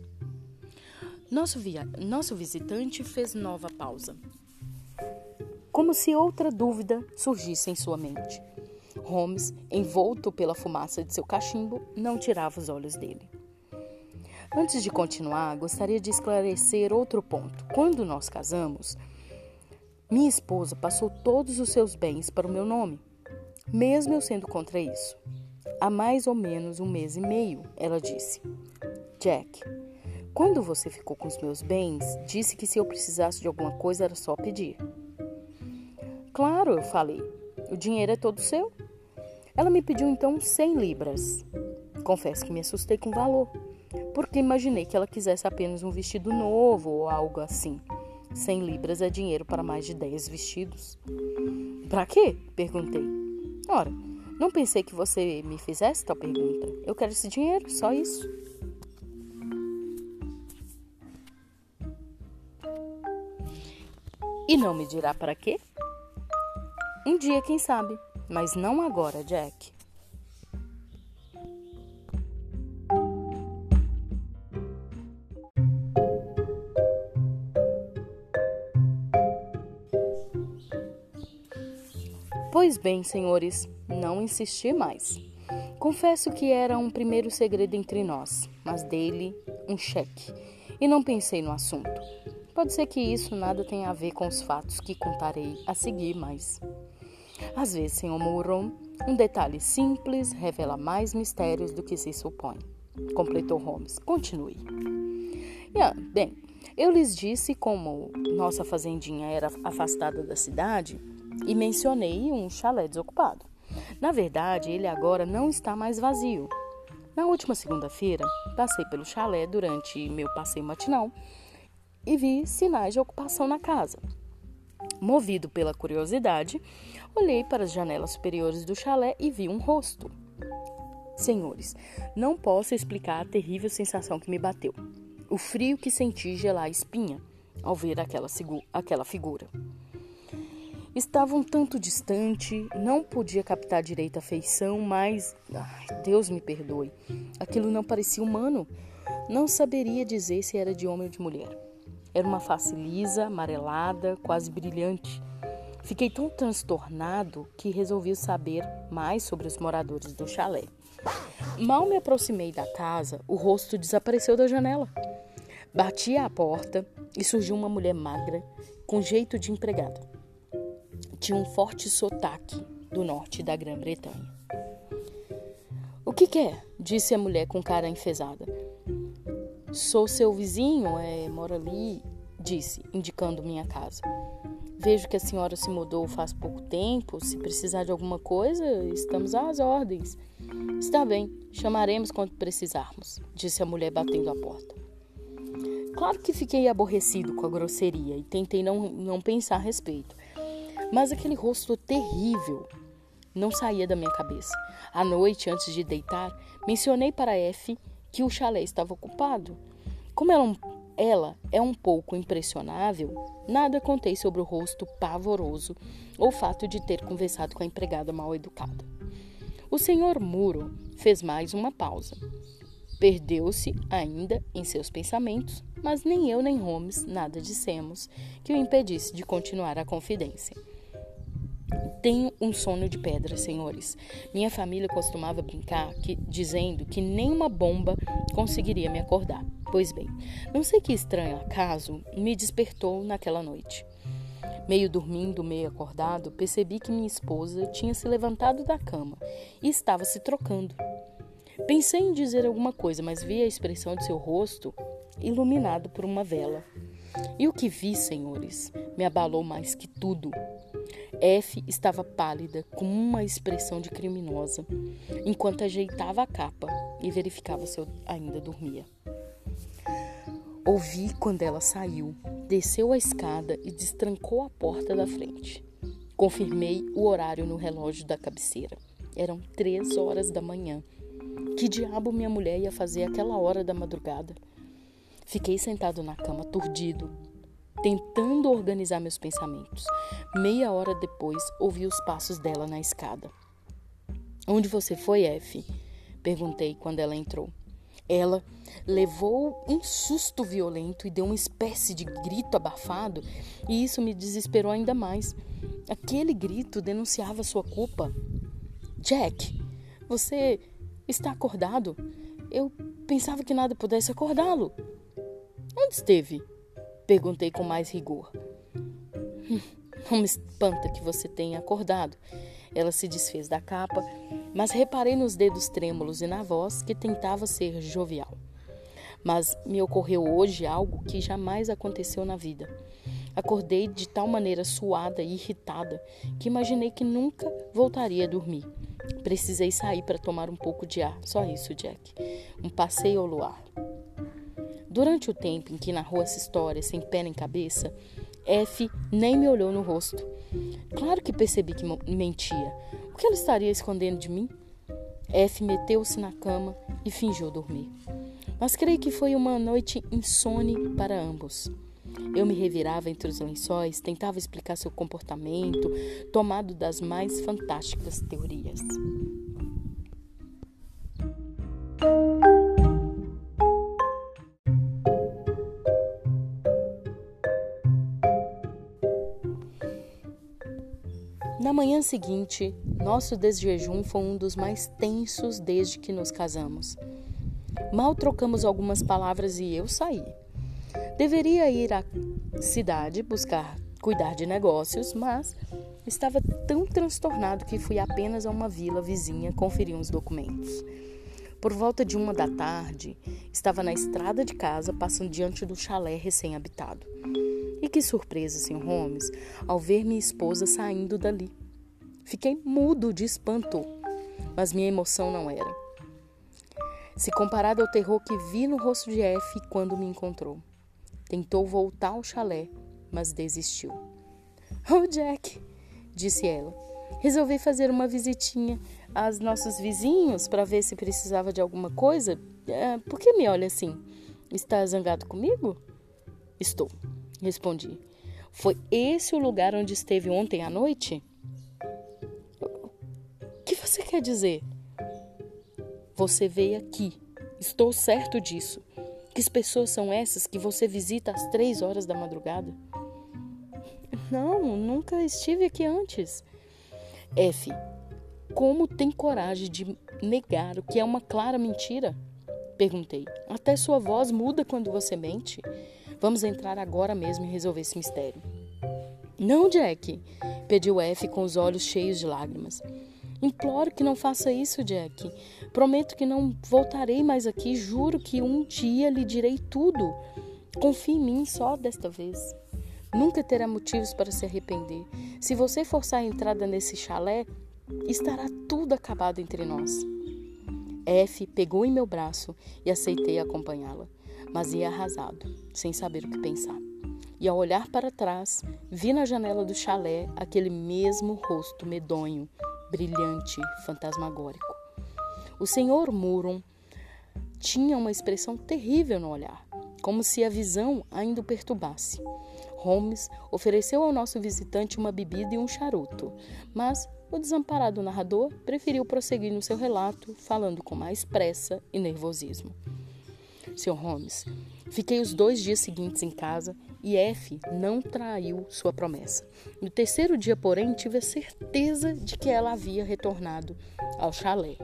Nosso, via... Nosso visitante fez nova pausa, como se outra dúvida surgisse em sua mente. Holmes, envolto pela fumaça de seu cachimbo, não tirava os olhos dele. Antes de continuar, gostaria de esclarecer outro ponto. Quando nós casamos, minha esposa passou todos os seus bens para o meu nome, mesmo eu sendo contra isso. Há mais ou menos um mês e meio, ela disse: Jack, quando você ficou com os meus bens, disse que se eu precisasse de alguma coisa era só pedir. Claro, eu falei. O dinheiro é todo seu. Ela me pediu então 100 libras. Confesso que me assustei com o valor. Porque imaginei que ela quisesse apenas um vestido novo ou algo assim. 100 libras é dinheiro para mais de 10 vestidos. Para quê? perguntei. Ora, não pensei que você me fizesse tal pergunta. Eu quero esse dinheiro, só isso. E não me dirá para quê? Um dia, quem sabe, mas não agora, Jack. Pois bem, senhores, não insisti mais. Confesso que era um primeiro segredo entre nós, mas dei-lhe um cheque e não pensei no assunto. Pode ser que isso nada tenha a ver com os fatos que contarei a seguir, mas. Às vezes, senhor Murrow, um detalhe simples revela mais mistérios do que se supõe. Completou Holmes. Continue. Yeah, bem, eu lhes disse como nossa fazendinha era afastada da cidade e mencionei um chalé desocupado. Na verdade, ele agora não está mais vazio. Na última segunda-feira, passei pelo chalé durante meu passeio matinal e vi sinais de ocupação na casa. Movido pela curiosidade, olhei para as janelas superiores do chalé e vi um rosto. Senhores, não posso explicar a terrível sensação que me bateu. O frio que senti gelar a espinha ao ver aquela, aquela figura. Estava um tanto distante, não podia captar direito a feição, mas. Ai, Deus me perdoe. Aquilo não parecia humano. Não saberia dizer se era de homem ou de mulher. Era uma face lisa, amarelada, quase brilhante. Fiquei tão transtornado que resolvi saber mais sobre os moradores do chalé. Mal me aproximei da casa, o rosto desapareceu da janela. Bati à porta e surgiu uma mulher magra, com jeito de empregada. Tinha um forte sotaque do norte da Grã-Bretanha. O que quer? disse a mulher com cara enfesada. Sou seu vizinho, é, mora ali, disse, indicando minha casa. Vejo que a senhora se mudou faz pouco tempo. Se precisar de alguma coisa, estamos às ordens. Está bem, chamaremos quando precisarmos, disse a mulher batendo a porta. Claro que fiquei aborrecido com a grosseria e tentei não, não pensar a respeito. Mas aquele rosto terrível não saía da minha cabeça. À noite, antes de deitar, mencionei para F que o chalé estava ocupado. Como ela, ela é um pouco impressionável, nada contei sobre o rosto pavoroso ou o fato de ter conversado com a empregada mal educada. O senhor Muro fez mais uma pausa. Perdeu-se ainda em seus pensamentos, mas nem eu nem Holmes nada dissemos que o impedisse de continuar a confidência. Tenho um sono de pedra, senhores. Minha família costumava brincar que, dizendo que nenhuma bomba conseguiria me acordar. Pois bem, não sei que estranho acaso me despertou naquela noite. Meio dormindo, meio acordado, percebi que minha esposa tinha se levantado da cama e estava se trocando. Pensei em dizer alguma coisa, mas vi a expressão de seu rosto iluminado por uma vela. E o que vi, senhores, me abalou mais que tudo. F estava pálida, com uma expressão de criminosa, enquanto ajeitava a capa e verificava se eu ainda dormia. Ouvi quando ela saiu, desceu a escada e destrancou a porta da frente. Confirmei o horário no relógio da cabeceira. Eram três horas da manhã. Que diabo minha mulher ia fazer aquela hora da madrugada? Fiquei sentado na cama, turdido, tentando organizar meus pensamentos. Meia hora depois, ouvi os passos dela na escada. Onde você foi, F? Perguntei quando ela entrou. Ela levou um susto violento e deu uma espécie de grito abafado, e isso me desesperou ainda mais. Aquele grito denunciava sua culpa. Jack, você está acordado? Eu pensava que nada pudesse acordá-lo. Onde esteve? Perguntei com mais rigor. Hum, não me espanta que você tenha acordado. Ela se desfez da capa, mas reparei nos dedos trêmulos e na voz que tentava ser jovial. Mas me ocorreu hoje algo que jamais aconteceu na vida. Acordei de tal maneira suada e irritada que imaginei que nunca voltaria a dormir. Precisei sair para tomar um pouco de ar, só isso, Jack. Um passeio ao luar. Durante o tempo em que narrou essa história sem pé nem cabeça, F nem me olhou no rosto. Claro que percebi que mentia. O que ela estaria escondendo de mim? F meteu-se na cama e fingiu dormir. Mas creio que foi uma noite insone para ambos. Eu me revirava entre os lençóis, tentava explicar seu comportamento, tomado das mais fantásticas teorias. Na manhã seguinte, nosso desjejum foi um dos mais tensos desde que nos casamos. Mal trocamos algumas palavras e eu saí. Deveria ir à cidade buscar cuidar de negócios, mas estava tão transtornado que fui apenas a uma vila vizinha conferir uns documentos. Por volta de uma da tarde, estava na estrada de casa passando diante do chalé recém-habitado. E que surpresa, Sr. Holmes, ao ver minha esposa saindo dali. Fiquei mudo de espanto, mas minha emoção não era. Se comparado ao terror que vi no rosto de F quando me encontrou. Tentou voltar ao chalé, mas desistiu. Oh, Jack, disse ela. Resolvi fazer uma visitinha aos nossos vizinhos para ver se precisava de alguma coisa. É, por que me olha assim? Está zangado comigo? Estou, respondi. Foi esse o lugar onde esteve ontem à noite? O que você quer dizer? Você veio aqui. Estou certo disso. Que pessoas são essas que você visita às três horas da madrugada? Não, nunca estive aqui antes. F. Como tem coragem de negar o que é uma clara mentira? Perguntei. Até sua voz muda quando você mente. Vamos entrar agora mesmo e resolver esse mistério. Não, Jack, pediu F com os olhos cheios de lágrimas. Imploro que não faça isso, Jack. Prometo que não voltarei mais aqui. Juro que um dia lhe direi tudo. Confie em mim só desta vez. Nunca terá motivos para se arrepender. Se você forçar a entrada nesse chalé, estará tudo acabado entre nós. F pegou em meu braço e aceitei acompanhá-la, mas ia arrasado, sem saber o que pensar. E ao olhar para trás, vi na janela do chalé aquele mesmo rosto medonho, brilhante, fantasmagórico. O senhor Muron tinha uma expressão terrível no olhar, como se a visão ainda o perturbasse. Holmes ofereceu ao nosso visitante uma bebida e um charuto, mas o desamparado narrador preferiu prosseguir no seu relato, falando com mais pressa e nervosismo. Sr. Holmes, fiquei os dois dias seguintes em casa e F não traiu sua promessa. No terceiro dia, porém, tive a certeza de que ela havia retornado ao chalé.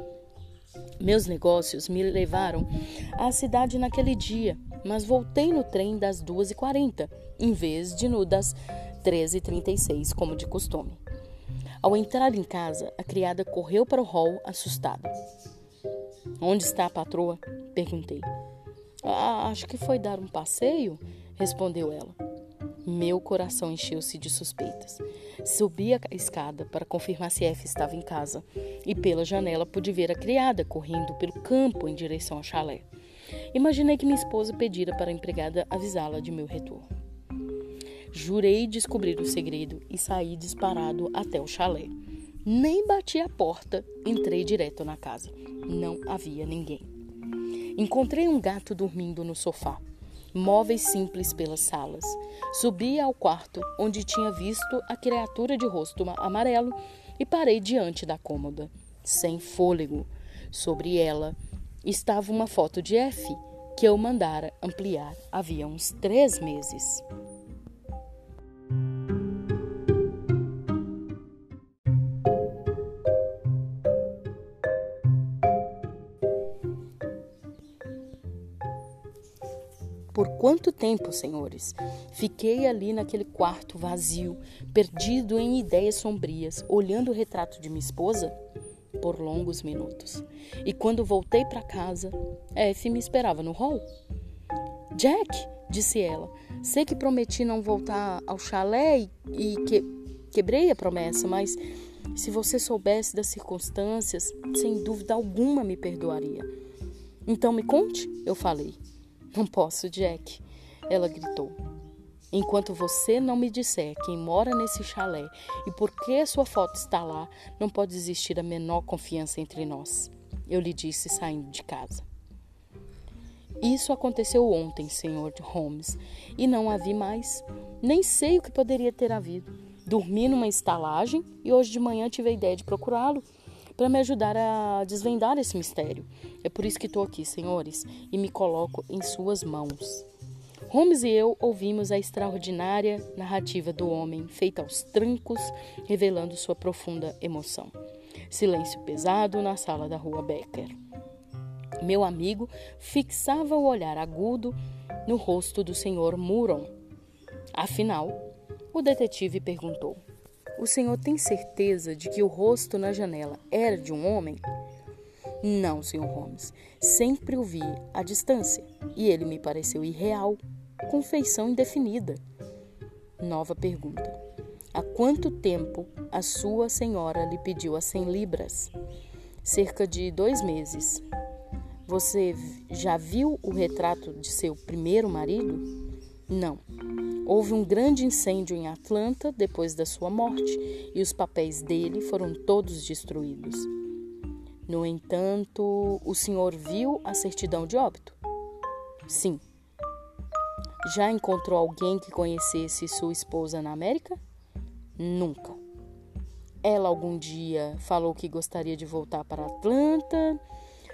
Meus negócios me levaram à cidade naquele dia, mas voltei no trem das 2h40, em vez de no das 13h36, como de costume. Ao entrar em casa, a criada correu para o hall assustada. Onde está a patroa? Perguntei. Ah, acho que foi dar um passeio, respondeu ela. Meu coração encheu-se de suspeitas. Subi a escada para confirmar se F estava em casa e pela janela pude ver a criada correndo pelo campo em direção ao chalé. Imaginei que minha esposa pedira para a empregada avisá-la de meu retorno. Jurei descobrir o segredo e saí disparado até o chalé. Nem bati a porta, entrei direto na casa. Não havia ninguém. Encontrei um gato dormindo no sofá móveis simples pelas salas. Subi ao quarto onde tinha visto a criatura de rosto amarelo e parei diante da cômoda, sem fôlego. Sobre ela estava uma foto de F que eu mandara ampliar havia uns três meses. Quanto tempo, senhores? Fiquei ali naquele quarto vazio, perdido em ideias sombrias, olhando o retrato de minha esposa por longos minutos. E quando voltei para casa, F me esperava no hall. Jack, disse ela, sei que prometi não voltar ao chalé e, e que, quebrei a promessa, mas se você soubesse das circunstâncias, sem dúvida alguma me perdoaria. Então me conte, eu falei. Não posso, Jack, ela gritou. Enquanto você não me disser quem mora nesse chalé e por que sua foto está lá, não pode existir a menor confiança entre nós. Eu lhe disse saindo de casa. Isso aconteceu ontem, Sr. Holmes, e não a vi mais. Nem sei o que poderia ter havido. Dormi numa estalagem e hoje de manhã tive a ideia de procurá-lo para me ajudar a desvendar esse mistério. É por isso que estou aqui, senhores, e me coloco em suas mãos. Holmes e eu ouvimos a extraordinária narrativa do homem, feita aos trancos, revelando sua profunda emoção. Silêncio pesado na sala da rua Becker. Meu amigo fixava o olhar agudo no rosto do senhor Muron. Afinal, o detetive perguntou: O senhor tem certeza de que o rosto na janela era de um homem? Não, senhor Holmes. Sempre o vi à distância e ele me pareceu irreal, com feição indefinida. Nova pergunta. Há quanto tempo a sua senhora lhe pediu as 100 libras? Cerca de dois meses. Você já viu o retrato de seu primeiro marido? Não. Houve um grande incêndio em Atlanta depois da sua morte e os papéis dele foram todos destruídos. No entanto, o senhor viu a certidão de óbito? Sim. Já encontrou alguém que conhecesse sua esposa na América? Nunca. Ela algum dia falou que gostaria de voltar para Atlanta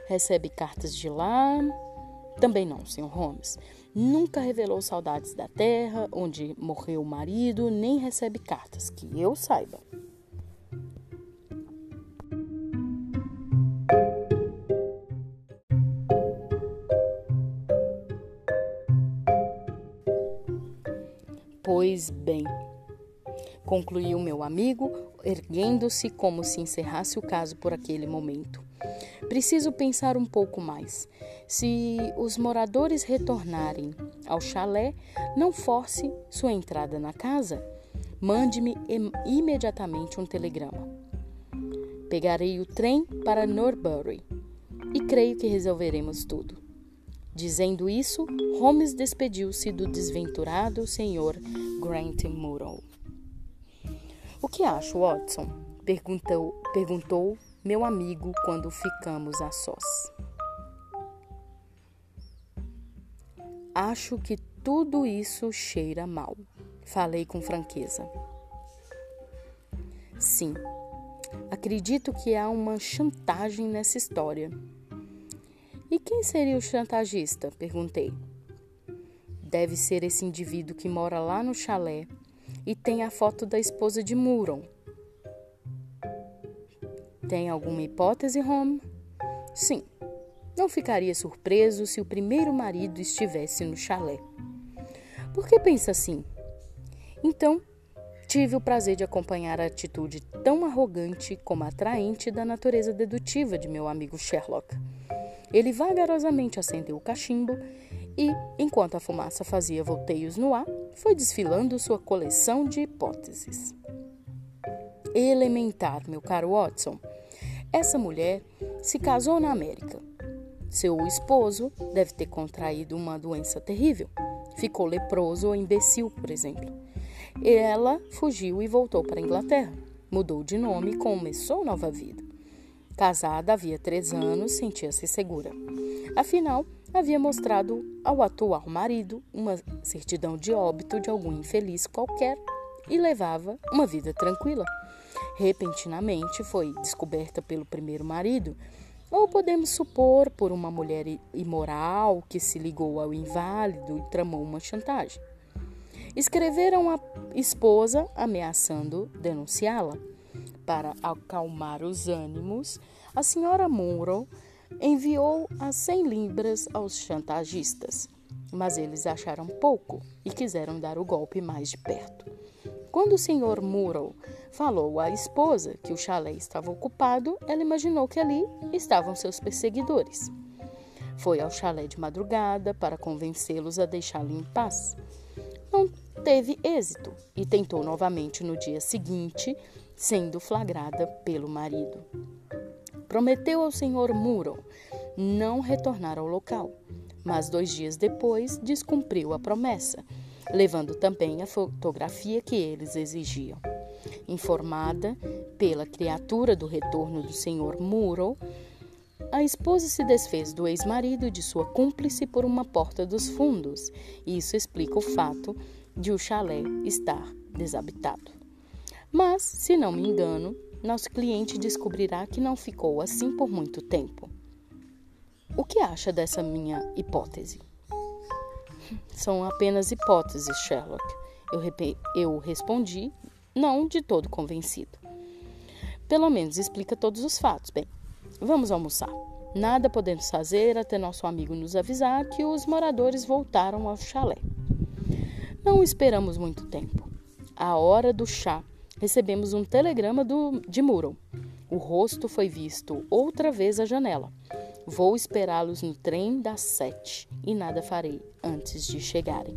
recebe cartas de lá. Também não, Sr. Holmes. Nunca revelou saudades da terra onde morreu o marido, nem recebe cartas, que eu saiba. Pois bem, concluiu meu amigo, erguendo-se como se encerrasse o caso por aquele momento. Preciso pensar um pouco mais. Se os moradores retornarem ao chalé, não force sua entrada na casa. Mande-me imediatamente um telegrama. Pegarei o trem para Norbury e creio que resolveremos tudo. Dizendo isso, Holmes despediu-se do desventurado senhor Grant Murrow. O que acho, Watson? Perguntou, perguntou meu amigo quando ficamos a sós. Acho que tudo isso cheira mal, falei com franqueza. Sim, acredito que há uma chantagem nessa história. E quem seria o chantagista? perguntei. Deve ser esse indivíduo que mora lá no chalé e tem a foto da esposa de Muron tem alguma hipótese, Home? Sim. Não ficaria surpreso se o primeiro marido estivesse no chalé. Por que pensa assim? Então, tive o prazer de acompanhar a atitude tão arrogante como atraente da natureza dedutiva de meu amigo Sherlock. Ele vagarosamente acendeu o cachimbo e, enquanto a fumaça fazia volteios no ar, foi desfilando sua coleção de hipóteses. Elementar, meu caro Watson, essa mulher se casou na América. Seu esposo deve ter contraído uma doença terrível. Ficou leproso ou imbecil, por exemplo. Ela fugiu e voltou para a Inglaterra. Mudou de nome e começou nova vida. Casada havia três anos, sentia-se segura. Afinal, havia mostrado ao atual marido uma certidão de óbito de algum infeliz qualquer e levava uma vida tranquila repentinamente foi descoberta pelo primeiro marido, ou podemos supor por uma mulher imoral que se ligou ao inválido e tramou uma chantagem. Escreveram a esposa ameaçando denunciá-la. Para acalmar os ânimos, a senhora Munro enviou as 100 libras aos chantagistas, mas eles acharam pouco e quiseram dar o golpe mais de perto. Quando o senhor Murrow falou à esposa que o chalé estava ocupado, ela imaginou que ali estavam seus perseguidores. Foi ao chalé de madrugada para convencê-los a deixá-lo em paz. Não teve êxito e tentou novamente no dia seguinte, sendo flagrada pelo marido. Prometeu ao senhor Murrow não retornar ao local. mas dois dias depois descumpriu a promessa, levando também a fotografia que eles exigiam. Informada pela criatura do retorno do senhor Muro, a esposa se desfez do ex-marido e de sua cúmplice por uma porta dos fundos. Isso explica o fato de o chalé estar desabitado. Mas, se não me engano, nosso cliente descobrirá que não ficou assim por muito tempo. O que acha dessa minha hipótese? São apenas hipóteses, Sherlock. Eu, eu respondi, não de todo convencido. Pelo menos explica todos os fatos. Bem, vamos almoçar. Nada podemos fazer até nosso amigo nos avisar que os moradores voltaram ao chalé. Não esperamos muito tempo. À hora do chá, recebemos um telegrama do, de Muro. O rosto foi visto outra vez à janela. Vou esperá-los no trem das sete e nada farei antes de chegarem.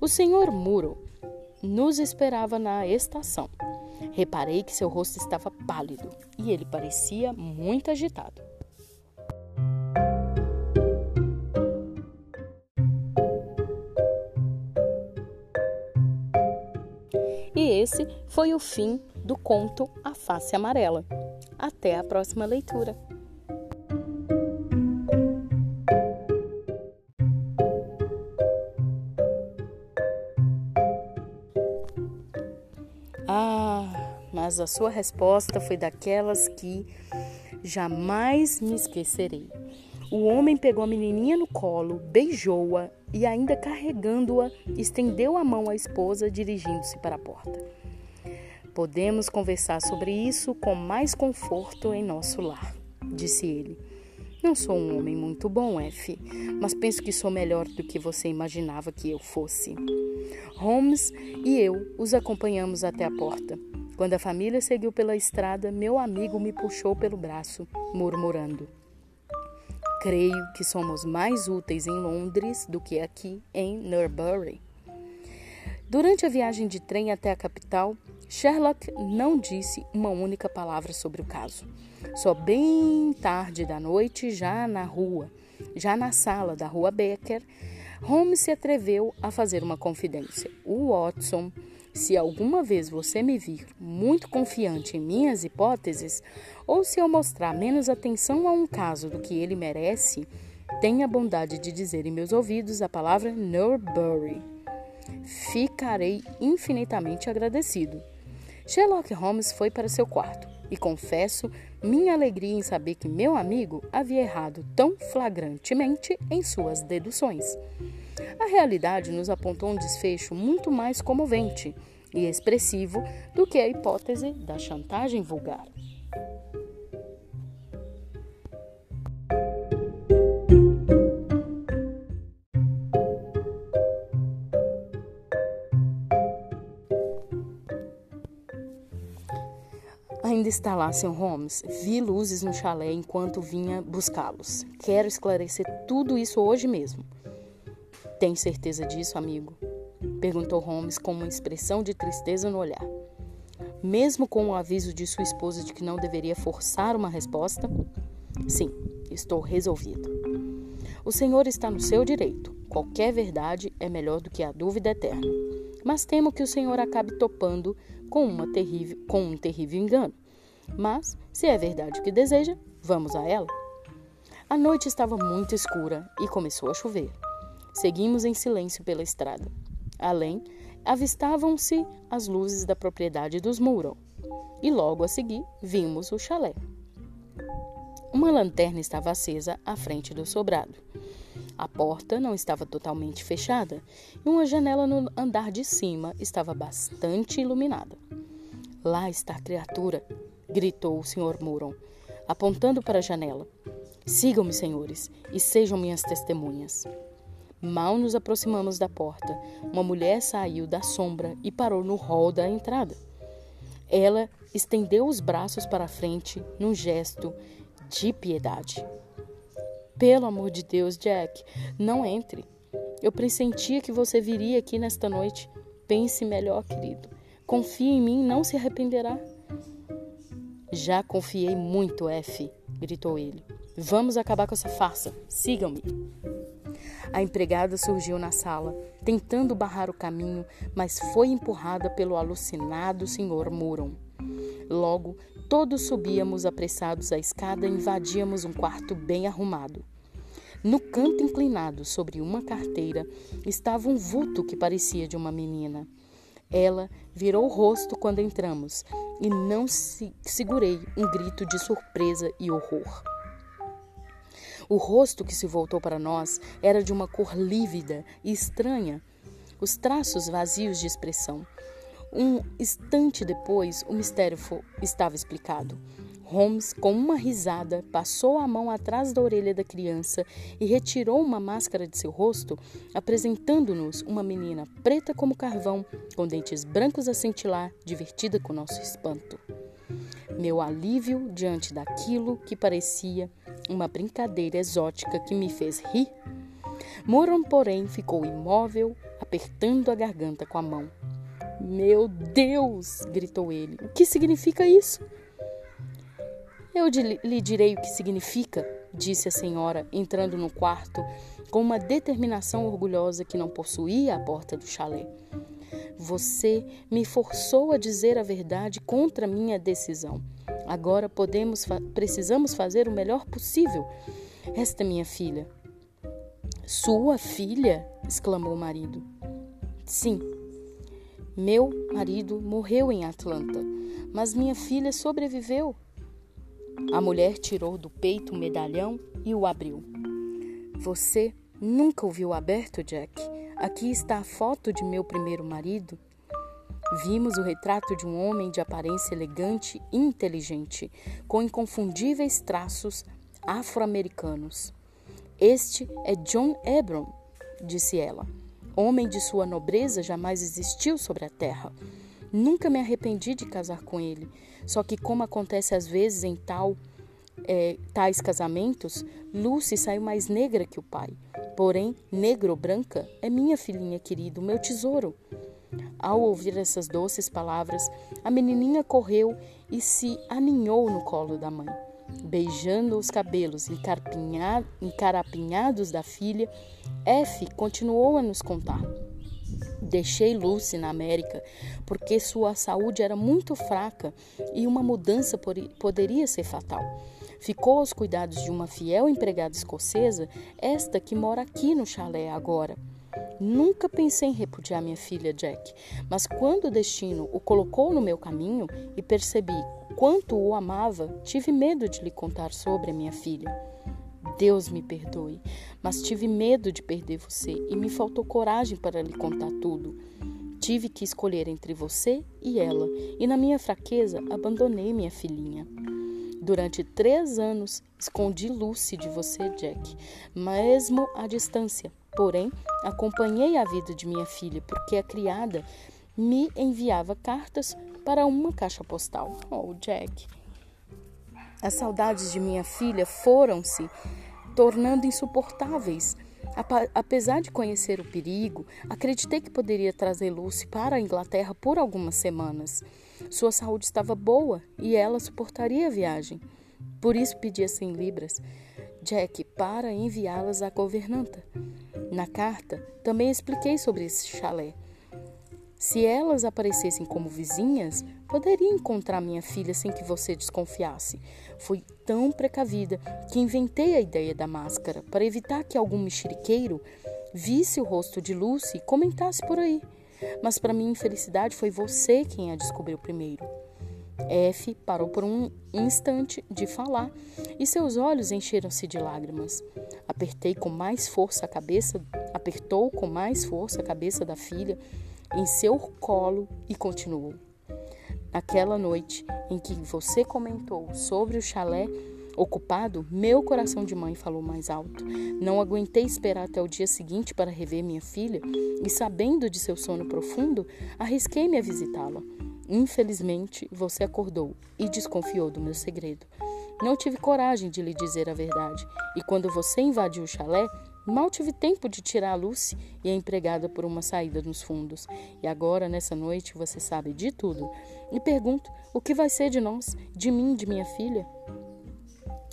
O senhor Muro nos esperava na estação. Reparei que seu rosto estava pálido e ele parecia muito agitado. Esse foi o fim do conto A Face Amarela. Até a próxima leitura. Ah, mas a sua resposta foi daquelas que jamais me esquecerei. O homem pegou a menininha no colo, beijou-a e, ainda carregando-a, estendeu a mão à esposa, dirigindo-se para a porta. Podemos conversar sobre isso com mais conforto em nosso lar, disse ele. Não sou um homem muito bom, F, mas penso que sou melhor do que você imaginava que eu fosse. Holmes e eu os acompanhamos até a porta. Quando a família seguiu pela estrada, meu amigo me puxou pelo braço, murmurando: Creio que somos mais úteis em Londres do que aqui em Newbury. Durante a viagem de trem até a capital, Sherlock não disse uma única palavra sobre o caso. Só bem tarde da noite, já na rua, já na sala da rua Becker, Holmes se atreveu a fazer uma confidência. O Watson se alguma vez você me vir muito confiante em minhas hipóteses, ou se eu mostrar menos atenção a um caso do que ele merece, tenha bondade de dizer em meus ouvidos a palavra Norbury. Ficarei infinitamente agradecido. Sherlock Holmes foi para seu quarto e confesso minha alegria em saber que meu amigo havia errado tão flagrantemente em suas deduções. A realidade nos apontou um desfecho muito mais comovente e expressivo do que a hipótese da chantagem vulgar. Ainda está lá, Sr. Holmes. Vi luzes no chalé enquanto vinha buscá-los. Quero esclarecer tudo isso hoje mesmo. Tem certeza disso, amigo? Perguntou Holmes com uma expressão de tristeza no olhar. Mesmo com o aviso de sua esposa de que não deveria forçar uma resposta? Sim, estou resolvido. O senhor está no seu direito. Qualquer verdade é melhor do que a dúvida eterna. Mas temo que o senhor acabe topando com, uma terrível, com um terrível engano. Mas, se é verdade o que deseja, vamos a ela. A noite estava muito escura e começou a chover. Seguimos em silêncio pela estrada. Além, avistavam-se as luzes da propriedade dos Muro. E logo a seguir, vimos o chalé. Uma lanterna estava acesa à frente do sobrado. A porta não estava totalmente fechada e uma janela no andar de cima estava bastante iluminada. Lá está a criatura, gritou o Sr. Muron, apontando para a janela. Sigam-me, senhores, e sejam minhas testemunhas. Mal nos aproximamos da porta, uma mulher saiu da sombra e parou no hall da entrada. Ela estendeu os braços para a frente num gesto de piedade. Pelo amor de Deus, Jack, não entre. Eu pressentia que você viria aqui nesta noite. Pense melhor, querido. Confie em mim, não se arrependerá. Já confiei muito, F, gritou ele. Vamos acabar com essa farsa. Sigam-me. A empregada surgiu na sala, tentando barrar o caminho, mas foi empurrada pelo alucinado Sr. Muron. Logo, todos subíamos apressados a escada e invadíamos um quarto bem arrumado. No canto inclinado sobre uma carteira estava um vulto que parecia de uma menina. Ela virou o rosto quando entramos e não se segurei um grito de surpresa e horror. O rosto que se voltou para nós era de uma cor lívida e estranha, os traços vazios de expressão. Um instante depois, o mistério estava explicado. Holmes, com uma risada, passou a mão atrás da orelha da criança e retirou uma máscara de seu rosto, apresentando-nos uma menina preta como carvão, com dentes brancos a cintilar, divertida com nosso espanto. Meu alívio diante daquilo que parecia uma brincadeira exótica que me fez rir. Moron, porém, ficou imóvel, apertando a garganta com a mão. Meu Deus! gritou ele. O que significa isso? Eu lhe direi o que significa, disse a senhora, entrando no quarto com uma determinação orgulhosa que não possuía a porta do chalé. Você me forçou a dizer a verdade contra minha decisão. Agora podemos precisamos fazer o melhor possível. Esta é minha filha. Sua filha? exclamou o marido. Sim. Meu marido morreu em Atlanta, mas minha filha sobreviveu. A mulher tirou do peito o medalhão e o abriu. Você nunca o viu aberto, Jack? Aqui está a foto de meu primeiro marido. Vimos o retrato de um homem de aparência elegante e inteligente, com inconfundíveis traços afro-americanos. Este é John Hebron, disse ela. Homem de sua nobreza jamais existiu sobre a terra. Nunca me arrependi de casar com ele. Só que, como acontece às vezes em tal, é, tais casamentos, Lucy saiu mais negra que o pai. Porém, negro branca é minha filhinha querida, meu tesouro. Ao ouvir essas doces palavras, a menininha correu e se aninhou no colo da mãe. Beijando os cabelos encarapinhados da filha, F continuou a nos contar. Deixei Lucy na América porque sua saúde era muito fraca e uma mudança poderia ser fatal. Ficou aos cuidados de uma fiel empregada escocesa, esta que mora aqui no chalé agora. Nunca pensei em repudiar minha filha Jack, mas quando o destino o colocou no meu caminho e percebi quanto o amava, tive medo de lhe contar sobre a minha filha. Deus me perdoe, mas tive medo de perder você e me faltou coragem para lhe contar tudo. Tive que escolher entre você e ela, e na minha fraqueza abandonei minha filhinha. Durante três anos escondi Lucy de você, Jack, mesmo à distância. Porém, acompanhei a vida de minha filha porque a criada me enviava cartas para uma caixa postal. Oh, Jack. As saudades de minha filha foram-se tornando insuportáveis. Apesar de conhecer o perigo, acreditei que poderia trazer Lucy para a Inglaterra por algumas semanas. Sua saúde estava boa e ela suportaria a viagem. Por isso pedi a 100 libras, Jack, para enviá-las à governanta. Na carta, também expliquei sobre esse chalé. Se elas aparecessem como vizinhas, poderia encontrar minha filha sem que você desconfiasse. Fui tão precavida que inventei a ideia da máscara para evitar que algum mexeriqueiro visse o rosto de Lucy e comentasse por aí. Mas, para minha infelicidade, foi você quem a descobriu primeiro. F parou por um instante de falar e seus olhos encheram-se de lágrimas. Apertei com mais força a cabeça, apertou com mais força a cabeça da filha em seu colo e continuou. Naquela noite em que você comentou sobre o chalé ocupado, meu coração de mãe falou mais alto. Não aguentei esperar até o dia seguinte para rever minha filha e, sabendo de seu sono profundo, arrisquei-me a visitá-la. Infelizmente, você acordou e desconfiou do meu segredo. Não tive coragem de lhe dizer a verdade, e quando você invadiu o chalé, mal tive tempo de tirar a Lucy e a empregada por uma saída nos fundos. E agora, nessa noite, você sabe de tudo. E pergunto: o que vai ser de nós, de mim, de minha filha?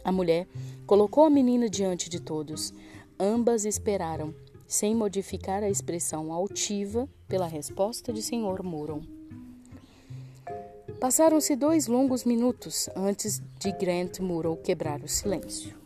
A mulher colocou a menina diante de todos. Ambas esperaram sem modificar a expressão altiva pela resposta de Sr. Moron. Passaram-se dois longos minutos antes de Grant Murrow quebrar o silêncio.